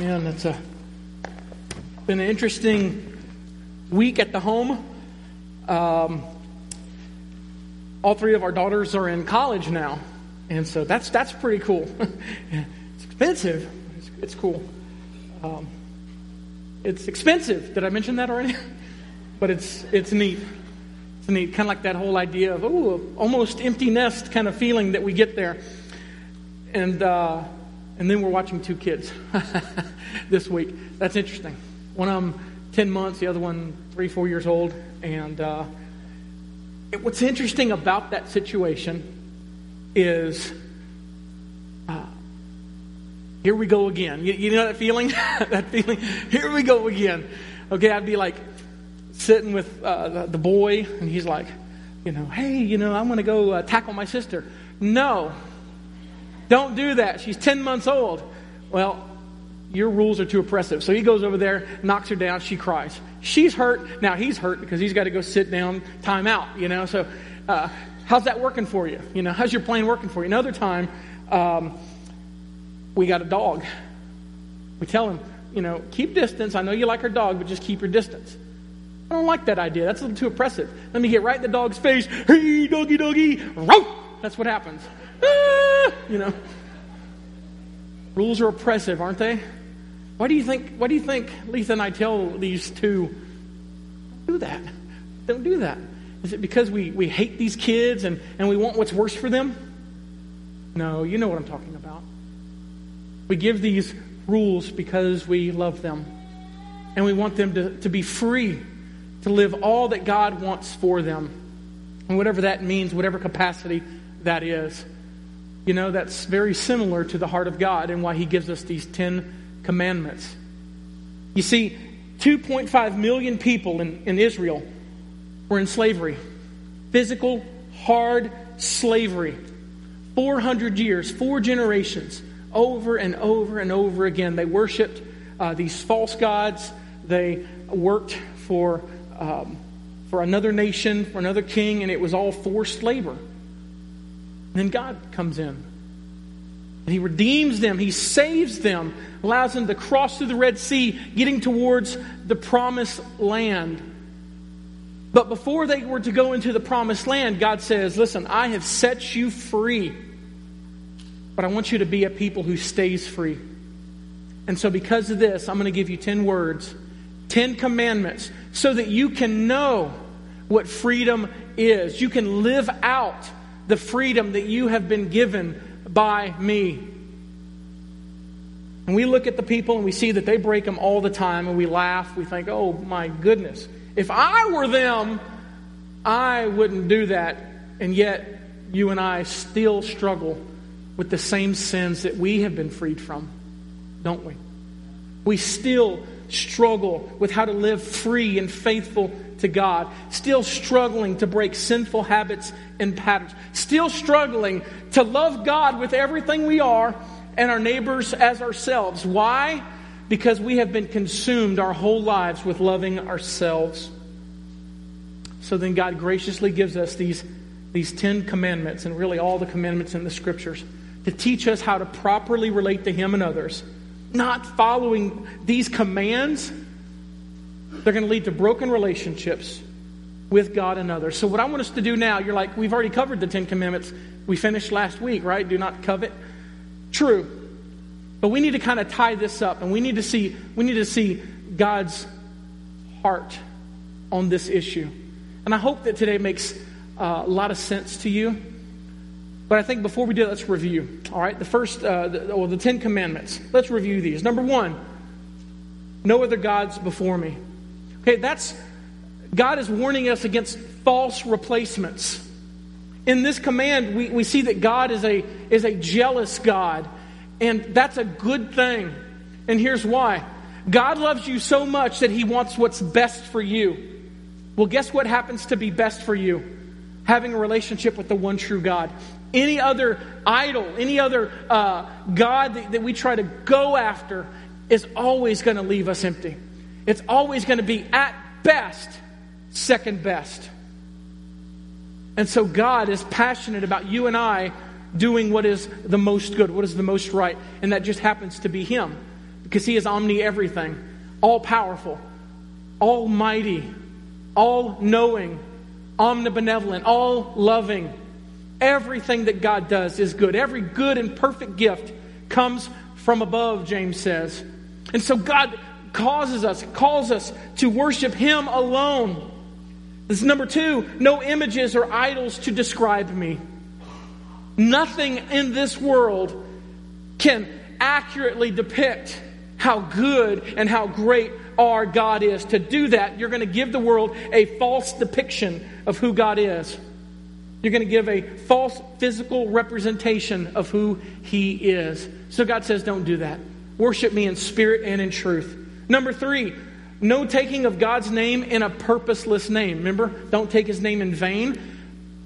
Man, it's a been an interesting week at the home. Um, all three of our daughters are in college now, and so that's that's pretty cool. it's expensive, it's, it's cool. Um, it's expensive. Did I mention that already? but it's it's neat. It's neat, kind of like that whole idea of oh, almost empty nest kind of feeling that we get there, and. Uh, and then we're watching two kids this week. That's interesting. One of them 10 months, the other one three, four years old. And uh, it, what's interesting about that situation is uh, here we go again. You, you know that feeling? that feeling? Here we go again. Okay, I'd be like sitting with uh, the, the, boy, and he's like, you know, hey, you know, I'm going to go uh, tackle my sister. No, don't do that. She's 10 months old. Well, your rules are too oppressive. So he goes over there, knocks her down, she cries. She's hurt. Now he's hurt because he's got to go sit down, time out, you know. So uh, how's that working for you? You know, how's your plan working for you? Another time, um, we got a dog. We tell him, you know, keep distance. I know you like our dog, but just keep your distance. I don't like that idea. That's a little too oppressive. Let me get right in the dog's face. Hey, doggy, doggy. That's what happens. You know. Rules are oppressive, aren't they? Why do you think, why do you think Letha and I tell these two, do that? Don't do that. Is it because we, we hate these kids and, and we want what's worse for them? No, you know what I'm talking about. We give these rules because we love them. And we want them to, to be free to live all that God wants for them. And whatever that means, whatever capacity that is. You know, that's very similar to the heart of God and why He gives us these Ten Commandments. You see, 2.5 million people in, in Israel were in slavery. Physical, hard slavery. 400 years, four generations, over and over and over again. They worshiped uh, these false gods. They worked for, um, for another nation, for another king, and it was all forced labor. Then God comes in. And He redeems them, He saves them, allows them to cross through the Red Sea, getting towards the promised land. But before they were to go into the promised land, God says, Listen, I have set you free, but I want you to be a people who stays free. And so, because of this, I'm going to give you 10 words, 10 commandments, so that you can know what freedom is. You can live out the freedom that you have been given by me. And we look at the people and we see that they break them all the time and we laugh. We think, oh my goodness, if I were them, I wouldn't do that. And yet, you and I still struggle with the same sins that we have been freed from, don't we? We still struggle with how to live free and faithful to God, still struggling to break sinful habits and patterns, still struggling to love God with everything we are and our neighbors as ourselves. Why? Because we have been consumed our whole lives with loving ourselves. So then God graciously gives us these, these Ten Commandments and really all the commandments in the Scriptures to teach us how to properly relate to Him and others. Not following these commands they're going to lead to broken relationships with God and others. So, what I want us to do now, you're like, we've already covered the Ten Commandments. We finished last week, right? Do not covet. True. But we need to kind of tie this up and we need to see, we need to see God's heart on this issue. And I hope that today makes uh, a lot of sense to you. But I think before we do let's review. All right, the first, uh, the, well, the Ten Commandments. Let's review these. Number one, no other gods before me. Okay, that's God is warning us against false replacements. In this command, we, we see that God is a, is a jealous God, and that's a good thing. And here's why God loves you so much that He wants what's best for you. Well, guess what happens to be best for you? Having a relationship with the one true God. Any other idol, any other uh, God that, that we try to go after is always going to leave us empty. It's always going to be, at best, second best. And so God is passionate about you and I doing what is the most good, what is the most right. And that just happens to be Him. because He is omni everything, all powerful, almighty, all knowing, omnibenevolent, all loving. Everything that God does is good. Every good and perfect gift comes from above, James says. And so God causes us, calls us to worship Him alone. This is number two no images or idols to describe me. Nothing in this world can accurately depict how good and how great our God is. To do that, you're going to give the world a false depiction of who God is. You're going to give a false physical representation of who He is. So God says, don't do that. Worship me in spirit and in truth. Number three, no taking of God's name in a purposeless name. Remember, don't take His name in vain.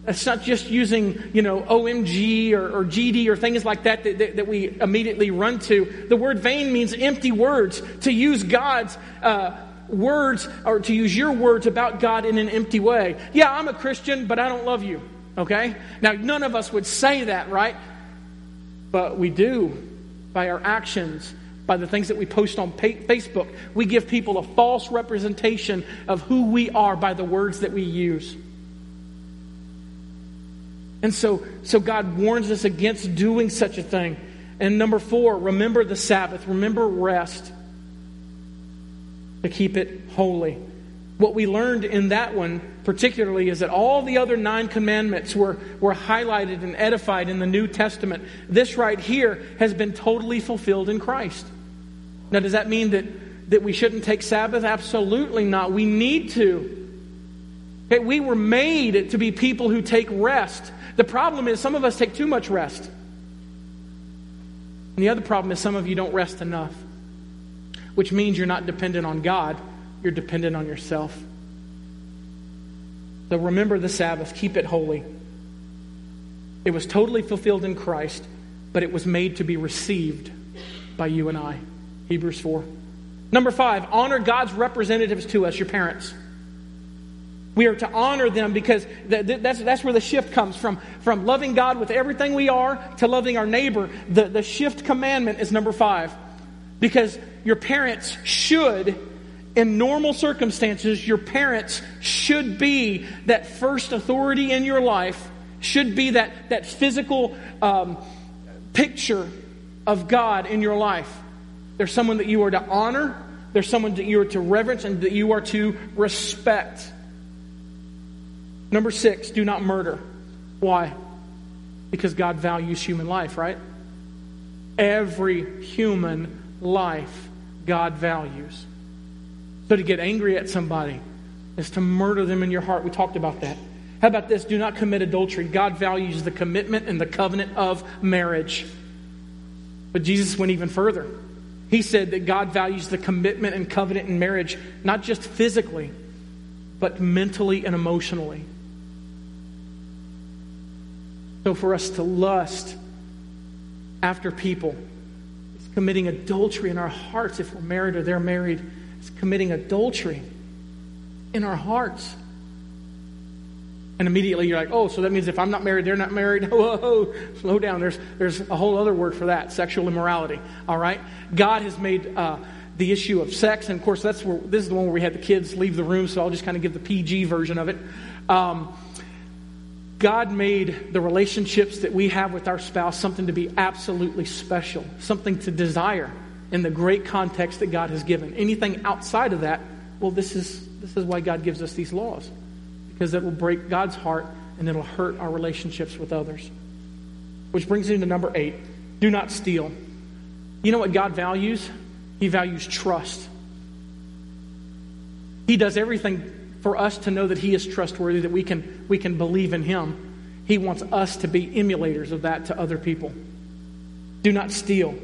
It's not just using, you know, OMG or, or GD or things like that that, that that, we immediately run to. The word vain means empty words. To use God's uh, words or to use your words about God in an empty way. Yeah, I'm a Christian, but I don't love you. Okay? Now, none of us would say that, right? But we do by our actions, by the things that we post on Facebook. We give people a false representation of who we are by the words that we use. And so, so God warns us against doing such a thing. And number four, remember the Sabbath, remember rest to keep it holy. What we learned in that one, particularly, is that all the other nine commandments were, were highlighted and edified in the New Testament. This right here has been totally fulfilled in Christ. Now, does that mean that, that we shouldn't take Sabbath? Absolutely not. We need to. Okay, we were made to be people who take rest. The problem is some of us take too much rest. And the other problem is some of you don't rest enough, which means you're not dependent on God, you're dependent on yourself. So remember the Sabbath, keep it holy. It was totally fulfilled in Christ, but it was made to be received by you and I. Hebrews 4. Number five, honor God's representatives to us, your parents. We are to honor them because that's, that's where the shift comes from. From loving God with everything we are to loving our neighbor. The, the shift commandment is number five. Because your parents should, in normal circumstances, your parents should be that first authority in your life, should be that, that physical um, picture of God in your life. There's someone that you are to honor, there's someone that you are to reverence, and that you are to respect. Number six, do not murder. Why? Because God values human life, right? Every human life God values. So to get angry at somebody is to murder them in your heart. We talked about that. How about this? Do not commit adultery. God values the commitment and the covenant of marriage. But Jesus went even further. He said that God values the commitment and covenant in marriage, not just physically, but mentally and emotionally. So for us to lust after people is committing adultery in our hearts if we're married or they're married. It's committing adultery in our hearts. And immediately you're like, oh, so that means if I'm not married, they're not married. Whoa, slow down. There's, there's a whole other word for that sexual immorality. All right? God has made uh, the issue of sex, and of course, that's where this is the one where we had the kids leave the room, so I'll just kind of give the PG version of it. Um, God made the relationships that we have with our spouse something to be absolutely special, something to desire in the great context that God has given. Anything outside of that, well, this is, this is why God gives us these laws, because it will break God's heart and it'll hurt our relationships with others. Which brings me to number eight do not steal. You know what God values? He values trust. He does everything for us to know that He is trustworthy, that we can, we can believe in Him. He wants us to be emulators of that to other people. Do not steal.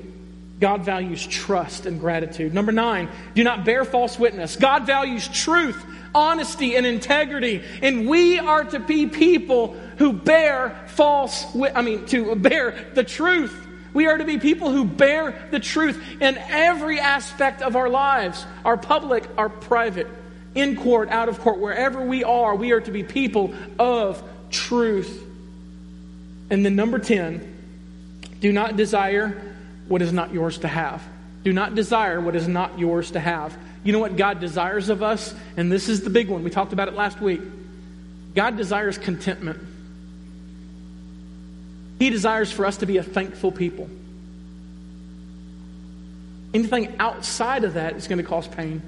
God values trust and gratitude. Number nine, do not bear false witness. God values truth, honesty, and integrity. And we are to be people who bear false, I mean, to bear the truth. We are to be people who bear the truth in every aspect of our lives, our public, our private in court, out of court, wherever we are, we are to be people of truth. And then number 10, do not desire what is not yours to have. Do not desire what is not yours to have. You know what God desires of us? And this is the big one. We talked about it last week. God desires contentment. He desires for us to be a thankful people. Anything outside of that is going to cause pain.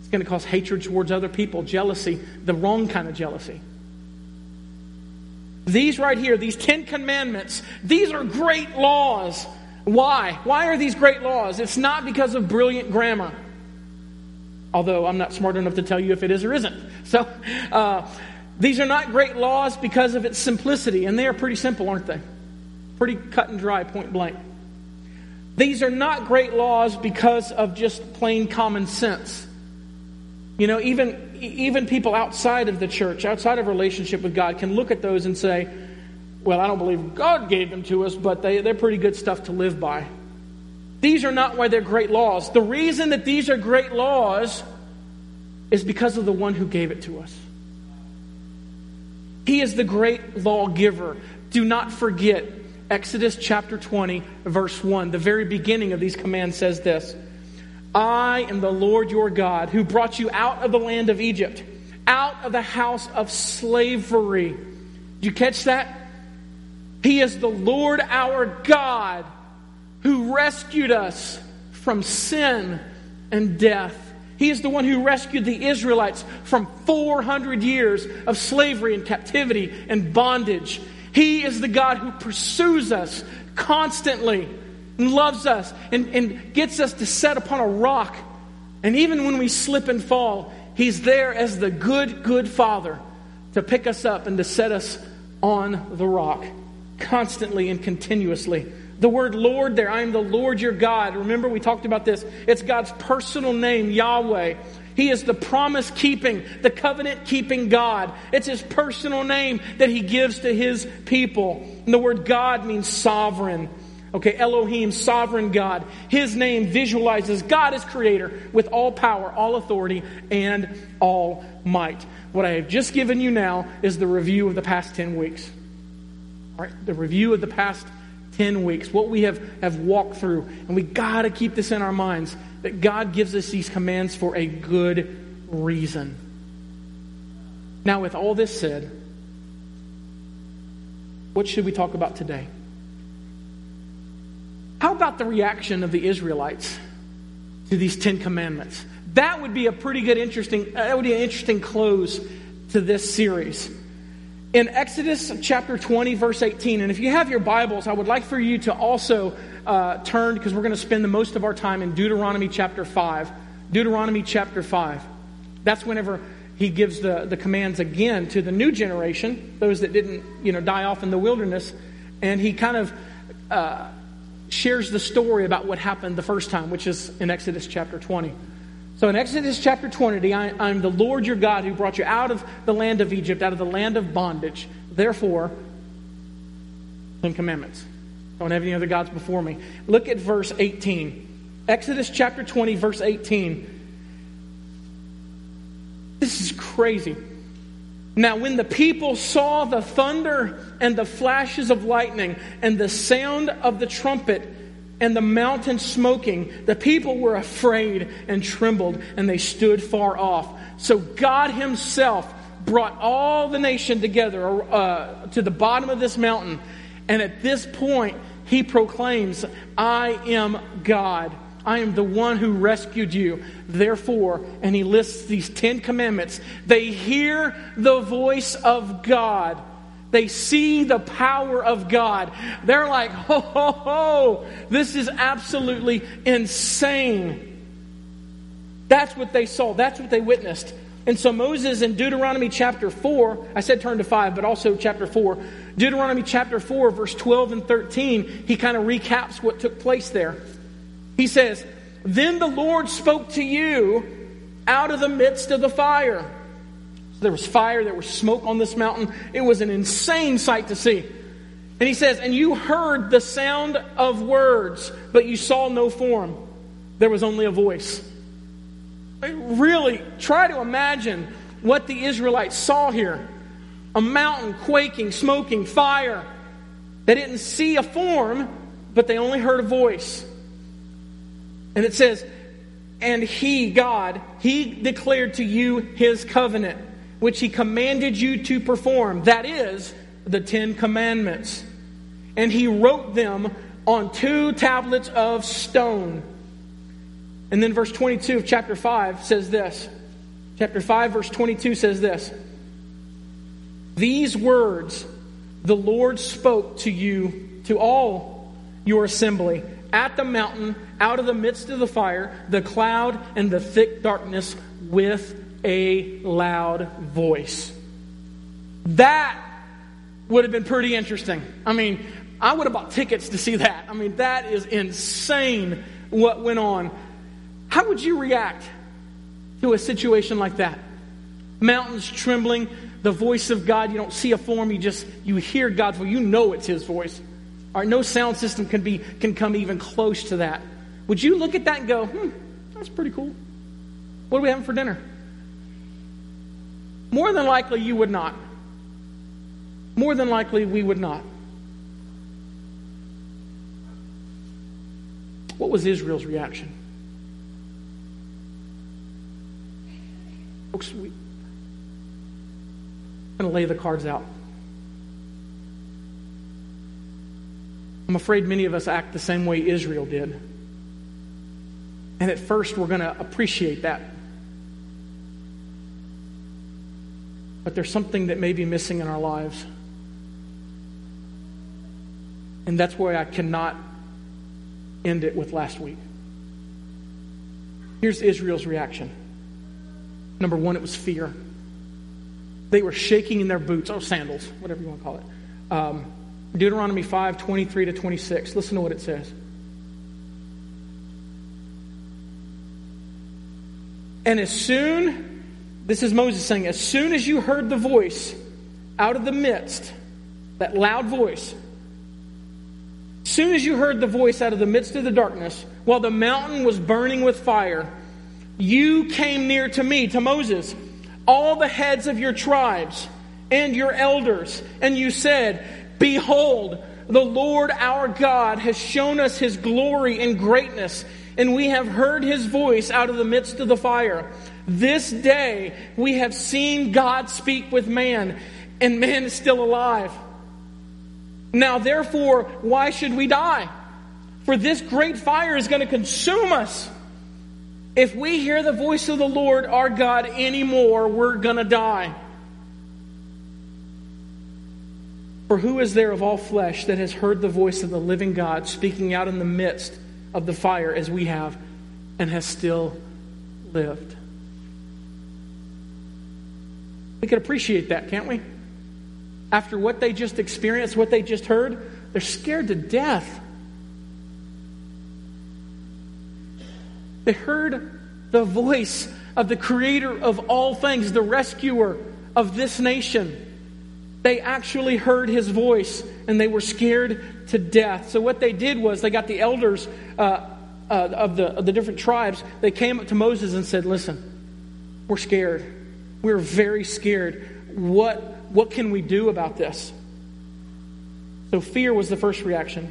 It's going to cause hatred towards other people, jealousy, the wrong kind of jealousy. These right here, these Ten Commandments, these are great laws. Why? Why are these great laws? It's not because of brilliant grammar. Although I'm not smart enough to tell you if it is or isn't. So, uh, these are not great laws because of its simplicity, and they are pretty simple, aren't they? Pretty cut and dry, point blank. These are not great laws because of just plain common sense. You know, even, even people outside of the church, outside of relationship with God, can look at those and say, well, I don't believe God gave them to us, but they, they're pretty good stuff to live by. These are not why they're great laws. The reason that these are great laws is because of the one who gave it to us. He is the great lawgiver. Do not forget Exodus chapter 20, verse 1. The very beginning of these commands says this I am the Lord your God who brought you out of the land of Egypt, out of the house of slavery. Did you catch that? He is the Lord our God who rescued us from sin and death. He is the one who rescued the Israelites from 400 years of slavery and captivity and bondage. He is the God who pursues us constantly and loves us and, and gets us to set upon a rock. And even when we slip and fall, He's there as the good, good Father to pick us up and to set us on the rock constantly and continuously. The word Lord there, I am the Lord your God. Remember, we talked about this. It's God's personal name, Yahweh. He is the promise keeping, the covenant keeping God. It's his personal name that he gives to his people. And the word God means sovereign. Okay, Elohim, sovereign God. His name visualizes God as creator with all power, all authority, and all might. What I have just given you now is the review of the past 10 weeks. Right, the review of the past 10 weeks, what we have, have walked through. And we got to keep this in our minds that God gives us these commands for a good reason. Now, with all this said, what should we talk about today? How about the reaction of the Israelites to these Ten Commandments? That would be a pretty good, interesting, that would be an interesting close to this series. In Exodus chapter 20, verse 18, and if you have your Bibles, I would like for you to also uh, turn, because we're going to spend the most of our time in Deuteronomy chapter 5. Deuteronomy chapter 5. That's whenever he gives the, the commands again to the new generation, those that didn't you know, die off in the wilderness, and he kind of uh, shares the story about what happened the first time, which is in Exodus chapter 20. So in Exodus chapter 20, I, am the Lord your God who brought you out of the land of Egypt, out of the land of bondage. Therefore, Ten Commandments. Don't have any other gods before me. Look at verse 18. Exodus chapter 20, verse 18. This is crazy. Now, when the people saw the thunder and the flashes of lightning and the sound of the trumpet and the mountain smoking, the people were afraid and trembled and they stood far off. So God Himself brought all the nation together uh, to the bottom of this mountain. And at this point, He proclaims, I am God. I am the one who rescued you. Therefore, and he lists these Ten Commandments. They hear the voice of God. They see the power of God. They're like, ho, ho, ho, this is absolutely insane. That's what they saw. That's what they witnessed. And so Moses in Deuteronomy chapter 4, I said turn to 5, but also chapter 4, Deuteronomy chapter 4, verse 12 and 13, he kind of recaps what took place there. He says, Then the Lord spoke to you out of the midst of the fire. There was fire, there was smoke on this mountain. It was an insane sight to see. And he says, And you heard the sound of words, but you saw no form. There was only a voice. Really, try to imagine what the Israelites saw here a mountain quaking, smoking, fire. They didn't see a form, but they only heard a voice. And it says, And he, God, he declared to you his covenant, which he commanded you to perform. That is, the Ten Commandments. And he wrote them on two tablets of stone. And then verse 22 of chapter 5 says this. Chapter 5, verse 22 says this These words the Lord spoke to you, to all your assembly, at the mountain, out of the midst of the fire, the cloud, and the thick darkness, with a loud voice. That would have been pretty interesting. I mean, I would have bought tickets to see that. I mean, that is insane what went on. How would you react to a situation like that? Mountains trembling, the voice of God. You don't see a form, you just you hear God's voice. You know it's his voice. All right, no sound system can be can come even close to that. Would you look at that and go, hmm, that's pretty cool? What are we having for dinner? More than likely you would not. More than likely we would not. What was Israel's reaction? Folks, we, I'm going to lay the cards out. I'm afraid many of us act the same way Israel did. And at first, we're going to appreciate that. But there's something that may be missing in our lives. And that's why I cannot end it with last week. Here's Israel's reaction. Number one, it was fear. They were shaking in their boots, or sandals, whatever you want to call it. Um, Deuteronomy 5 23 to 26. Listen to what it says. And as soon, this is Moses saying, as soon as you heard the voice out of the midst, that loud voice, as soon as you heard the voice out of the midst of the darkness, while the mountain was burning with fire, you came near to me, to Moses, all the heads of your tribes and your elders, and you said, Behold, the Lord our God has shown us his glory and greatness, and we have heard his voice out of the midst of the fire. This day we have seen God speak with man, and man is still alive. Now, therefore, why should we die? For this great fire is going to consume us. If we hear the voice of the Lord our God anymore, we're going to die. For who is there of all flesh that has heard the voice of the living God speaking out in the midst of the fire as we have and has still lived? We can appreciate that, can't we? After what they just experienced, what they just heard, they're scared to death. They heard the voice of the creator of all things, the rescuer of this nation. They actually heard his voice and they were scared to death. So, what they did was they got the elders uh, uh, of, the, of the different tribes, they came up to Moses and said, Listen, we're scared. We're very scared. What, what can we do about this? So, fear was the first reaction.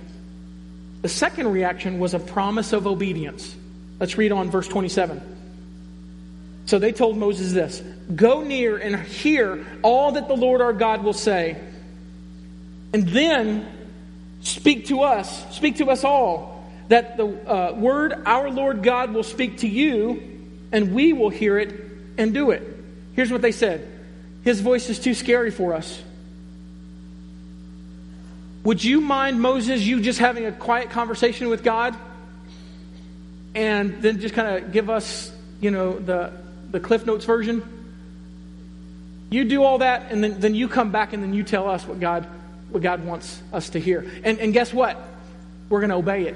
The second reaction was a promise of obedience. Let's read on verse 27. So they told Moses this Go near and hear all that the Lord our God will say, and then speak to us, speak to us all, that the uh, word our Lord God will speak to you, and we will hear it and do it. Here's what they said His voice is too scary for us. Would you mind, Moses, you just having a quiet conversation with God? and then just kind of give us, you know, the, the Cliff Notes version. You do all that, and then, then you come back and then you tell us what God, what God wants us to hear. And, and guess what? We're going to obey it.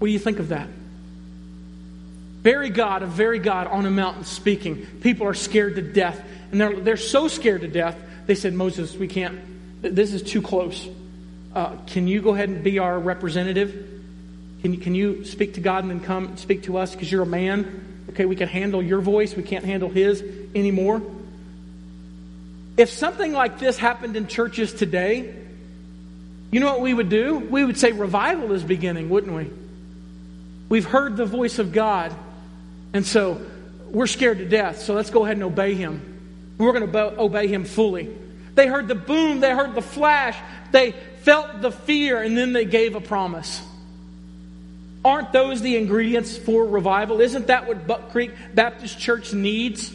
What do you think of that? Very God, a very God on a mountain speaking. People are scared to death. And they're, they're so scared to death they said, Moses, we can't, this is too close. Uh, can you go ahead and be our representative? Can you, can you speak to God and then come speak to us because you're a man? Okay, we can handle your voice. We can't handle his anymore. If something like this happened in churches today, you know what we would do? We would say revival is beginning, wouldn't we? We've heard the voice of God, and so we're scared to death, so let's go ahead and obey Him. We're going to obey Him fully. They heard the boom, they heard the flash, they felt the fear, and then they gave a promise. Aren't those the ingredients for revival? Isn't that what Buck Creek Baptist Church needs?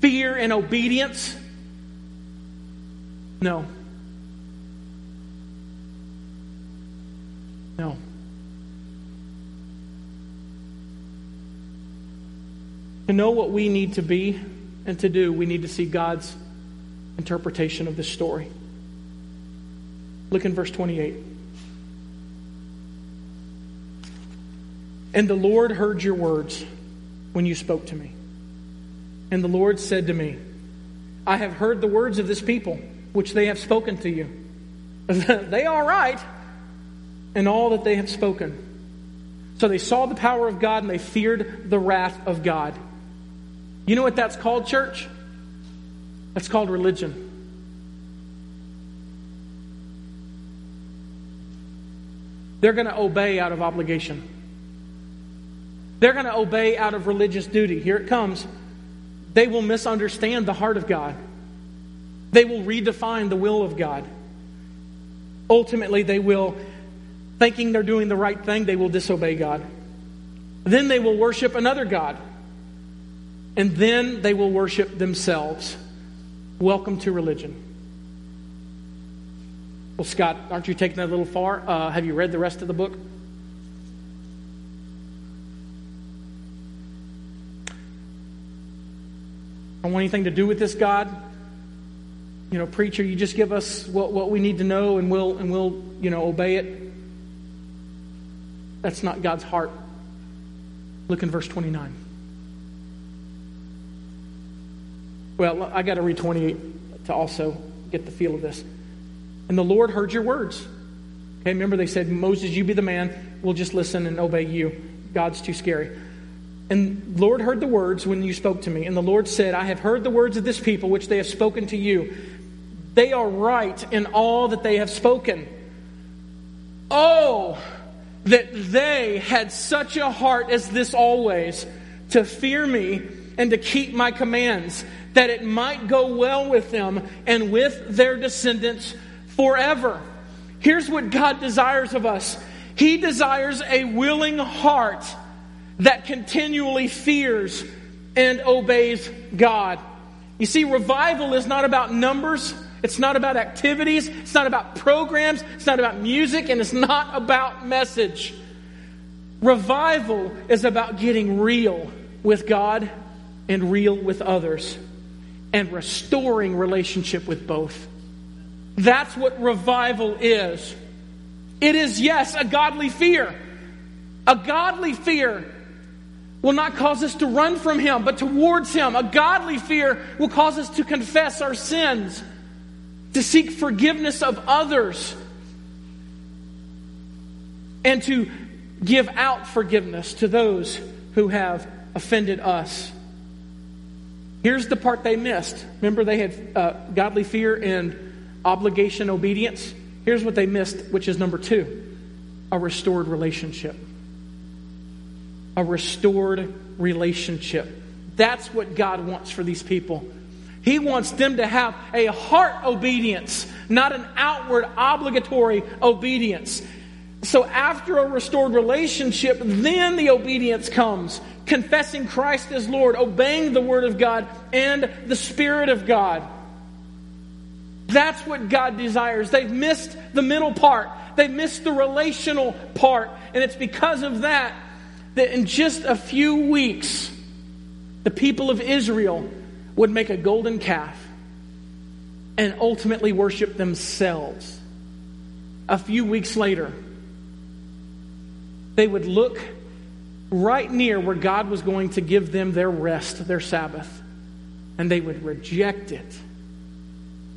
Fear and obedience? No. No. To know what we need to be and to do, we need to see God's interpretation of this story. Look in verse 28. And the Lord heard your words when you spoke to me. And the Lord said to me, I have heard the words of this people, which they have spoken to you. they are right in all that they have spoken. So they saw the power of God and they feared the wrath of God. You know what that's called, church? That's called religion. They're going to obey out of obligation. They're going to obey out of religious duty. Here it comes. They will misunderstand the heart of God. They will redefine the will of God. Ultimately, they will, thinking they're doing the right thing, they will disobey God. Then they will worship another God. And then they will worship themselves. Welcome to religion. Well, Scott, aren't you taking that a little far? Uh, have you read the rest of the book? I don't want anything to do with this, God. You know, preacher, you just give us what, what we need to know and we'll, and we'll, you know, obey it. That's not God's heart. Look in verse 29. Well, I got to read 28 to also get the feel of this. And the Lord heard your words. Okay, remember they said, Moses, you be the man. We'll just listen and obey you. God's too scary. And Lord heard the words when you spoke to me. And the Lord said, I have heard the words of this people which they have spoken to you. They are right in all that they have spoken. Oh, that they had such a heart as this always, to fear me and to keep my commands that it might go well with them and with their descendants forever. Here's what God desires of us He desires a willing heart that continually fears and obeys God. You see, revival is not about numbers. It's not about activities. It's not about programs. It's not about music. And it's not about message. Revival is about getting real with God and real with others and restoring relationship with both. That's what revival is. It is, yes, a godly fear. A godly fear will not cause us to run from Him, but towards Him. A godly fear will cause us to confess our sins, to seek forgiveness of others, and to give out forgiveness to those who have offended us. Here's the part they missed. Remember, they had uh, godly fear and obligation obedience? Here's what they missed, which is number two a restored relationship. A restored relationship. That's what God wants for these people. He wants them to have a heart obedience, not an outward obligatory obedience. So, after a restored relationship, then the obedience comes confessing Christ as Lord, obeying the Word of God and the Spirit of God. That's what God desires. They've missed the middle part, they've missed the relational part. And it's because of that that in just a few weeks, the people of Israel would make a golden calf and ultimately worship themselves. A few weeks later, they would look right near where God was going to give them their rest, their Sabbath, and they would reject it.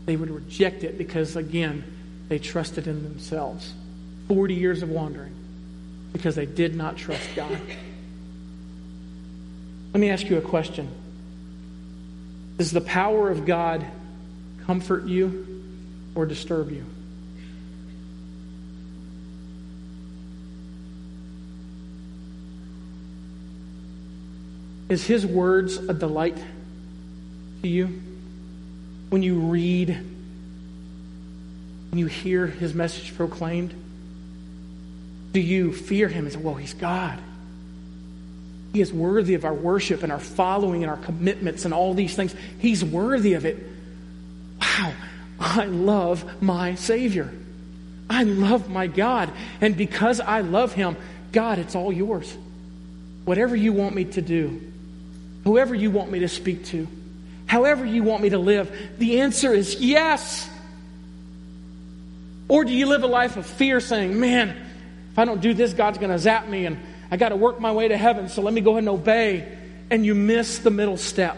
They would reject it because, again, they trusted in themselves. 40 years of wandering because they did not trust God. Let me ask you a question Does the power of God comfort you or disturb you. Is his words a delight to you? When you read, when you hear his message proclaimed, do you fear him and say, well, he's God? He is worthy of our worship and our following and our commitments and all these things. He's worthy of it. Wow, I love my Savior. I love my God. And because I love him, God, it's all yours. Whatever you want me to do, whoever you want me to speak to, however you want me to live? The answer is yes. Or do you live a life of fear saying, man, if I don't do this, God's going to zap me and I got to work my way to heaven, so let me go ahead and obey. And you miss the middle step.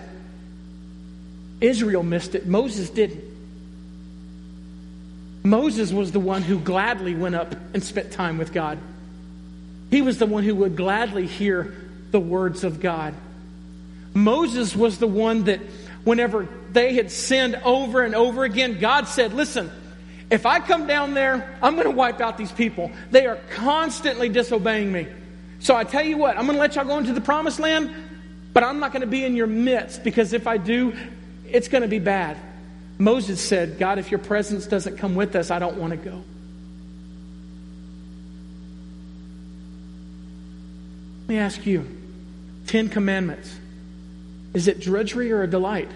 Israel missed it, Moses didn't. Moses was the one who gladly went up and spent time with God. He was the one who would gladly hear the words of God. Moses was the one that, whenever they had sinned over and over again, God said, Listen, if I come down there, I'm going to wipe out these people. They are constantly disobeying me. So I tell you what, I'm going to let y'all go into the promised land, but I'm not going to be in your midst because if I do, it's going to be bad. Moses said, God, if your presence doesn't come with us, I don't want to go. Let me ask you Ten Commandments. Is it drudgery or a delight?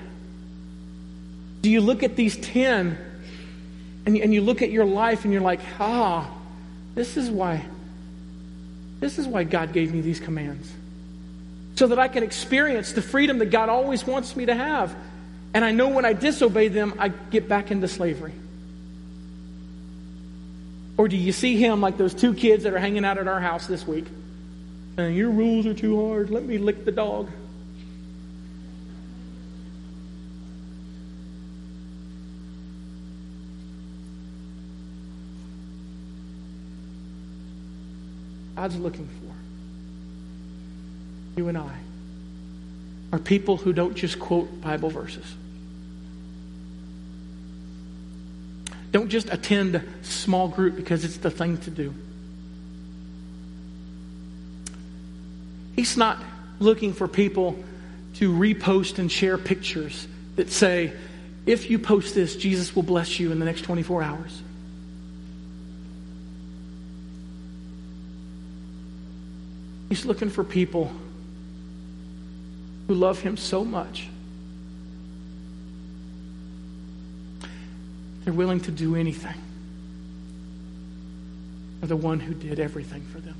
Do you look at these 10 and you, and you look at your life and you're like, ah, this is why. This is why God gave me these commands. So that I can experience the freedom that God always wants me to have. And I know when I disobey them, I get back into slavery. Or do you see him like those two kids that are hanging out at our house this week? And your rules are too hard. Let me lick the dog. God's looking for, you and I, are people who don't just quote Bible verses. Don't just attend small group because it's the thing to do. He's not looking for people to repost and share pictures that say, if you post this, Jesus will bless you in the next 24 hours. He's looking for people who love him so much. They're willing to do anything for the one who did everything for them.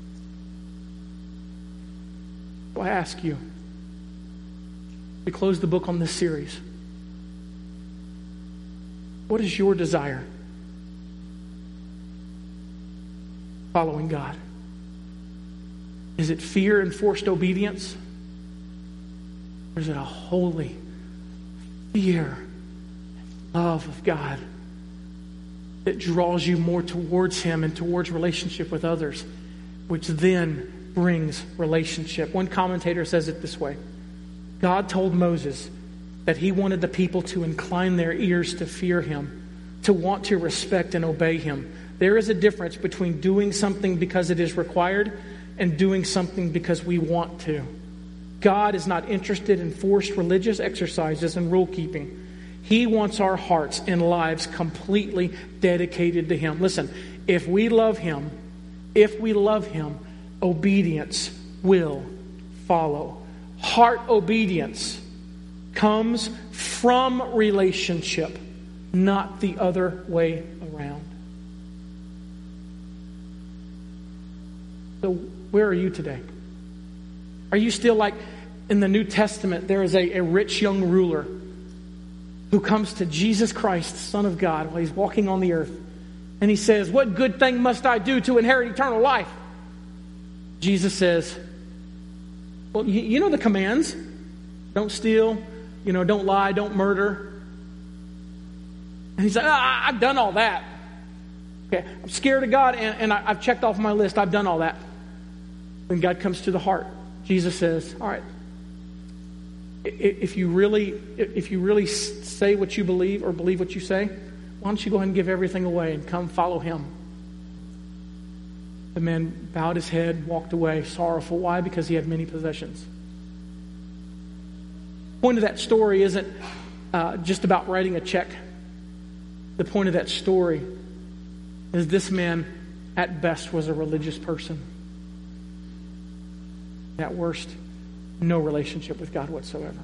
So I ask you, we close the book on this series. What is your desire? Following God. Is it fear and forced obedience? Or is it a holy fear and love of God that draws you more towards Him and towards relationship with others, which then brings relationship? One commentator says it this way God told Moses that he wanted the people to incline their ears to fear Him, to want to respect and obey Him. There is a difference between doing something because it is required and doing something because we want to. God is not interested in forced religious exercises and rule keeping. He wants our hearts and lives completely dedicated to Him. Listen, if we love Him, if we love Him, obedience will follow. Heart obedience comes from relationship, not the other way around. So, where are you today? Are you still like in the New Testament, there is a, a rich young ruler who comes to Jesus Christ, Son of God, while he's walking on the earth. And he says, What good thing must I do to inherit eternal life? Jesus says, Well, you, you know the commands don't steal, you know, don't lie, don't murder. And he's like, ah, I've done all that. Okay, I'm scared of God, and, and I, I've checked off my list. I've done all that. When God comes to the heart, Jesus says, All right, if you really, if you really say what you believe or believe what you say, why don't you go ahead and give everything away and come follow him? The man bowed his head, walked away, sorrowful. Why? Because he had many possessions. The point of that story isn't uh, just about writing a check. The point of that story is this man, at best, was a religious person. At worst, no relationship with God whatsoever.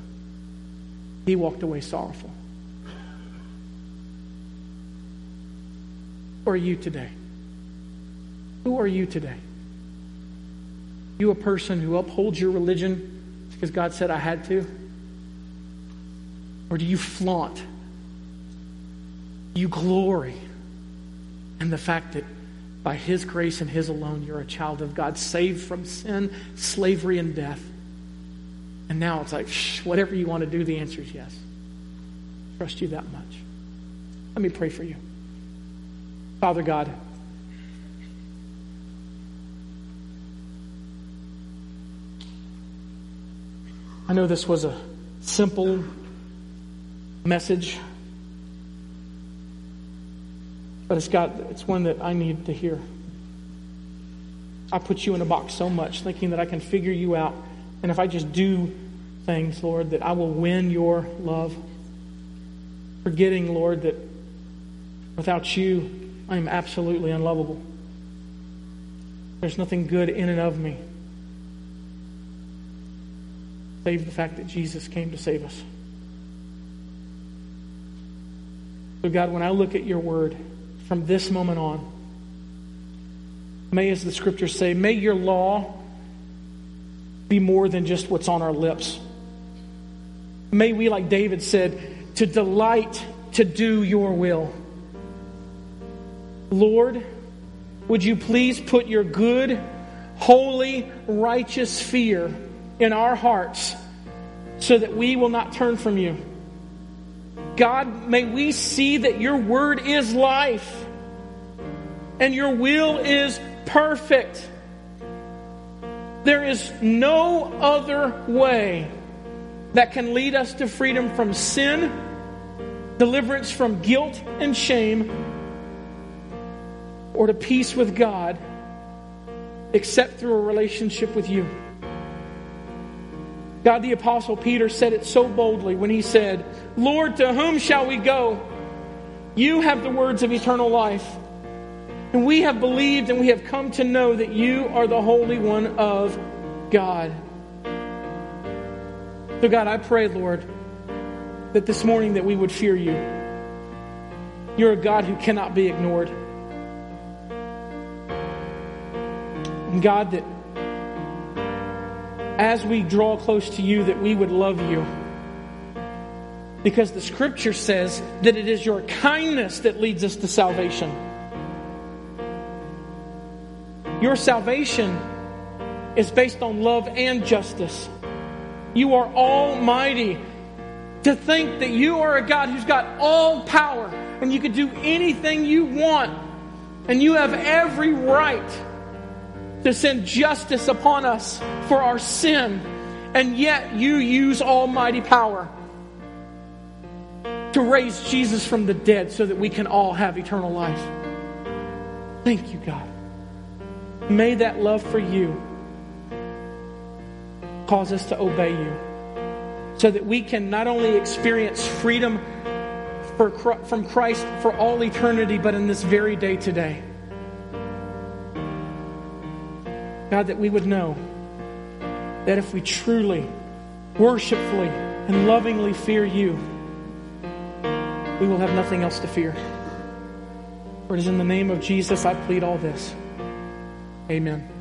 He walked away sorrowful. Who are you today? Who are you today? You a person who upholds your religion because God said I had to? Or do you flaunt? You glory in the fact that by His grace and His alone, you're a child of God, saved from sin, slavery, and death. And now it's like, shh, whatever you want to do, the answer is yes. Trust you that much. Let me pray for you. Father God, I know this was a simple message, but it's got it's one that I need to hear. I put you in a box so much thinking that I can figure you out and if I just do things, Lord, that I will win your love. Forgetting, Lord, that without you, I am absolutely unlovable. There's nothing good in and of me. Save the fact that Jesus came to save us. So, God, when I look at your word from this moment on, may, as the scriptures say, may your law be more than just what's on our lips. May we, like David said, to delight to do your will. Lord, would you please put your good, holy, righteous fear in our hearts so that we will not turn from you? God, may we see that your word is life and your will is perfect. There is no other way that can lead us to freedom from sin, deliverance from guilt and shame, or to peace with God except through a relationship with you. God, the Apostle Peter said it so boldly when he said, Lord, to whom shall we go? You have the words of eternal life. And we have believed and we have come to know that you are the Holy One of God. So, God, I pray, Lord, that this morning that we would fear you. You're a God who cannot be ignored. And God, that as we draw close to you, that we would love you. Because the scripture says that it is your kindness that leads us to salvation. Your salvation is based on love and justice. You are almighty. To think that you are a God who's got all power and you can do anything you want and you have every right to send justice upon us for our sin, and yet you use almighty power to raise Jesus from the dead so that we can all have eternal life. Thank you, God. May that love for you cause us to obey you so that we can not only experience freedom for, from Christ for all eternity, but in this very day today. God, that we would know that if we truly, worshipfully, and lovingly fear you, we will have nothing else to fear. For it is in the name of Jesus I plead all this. Amen.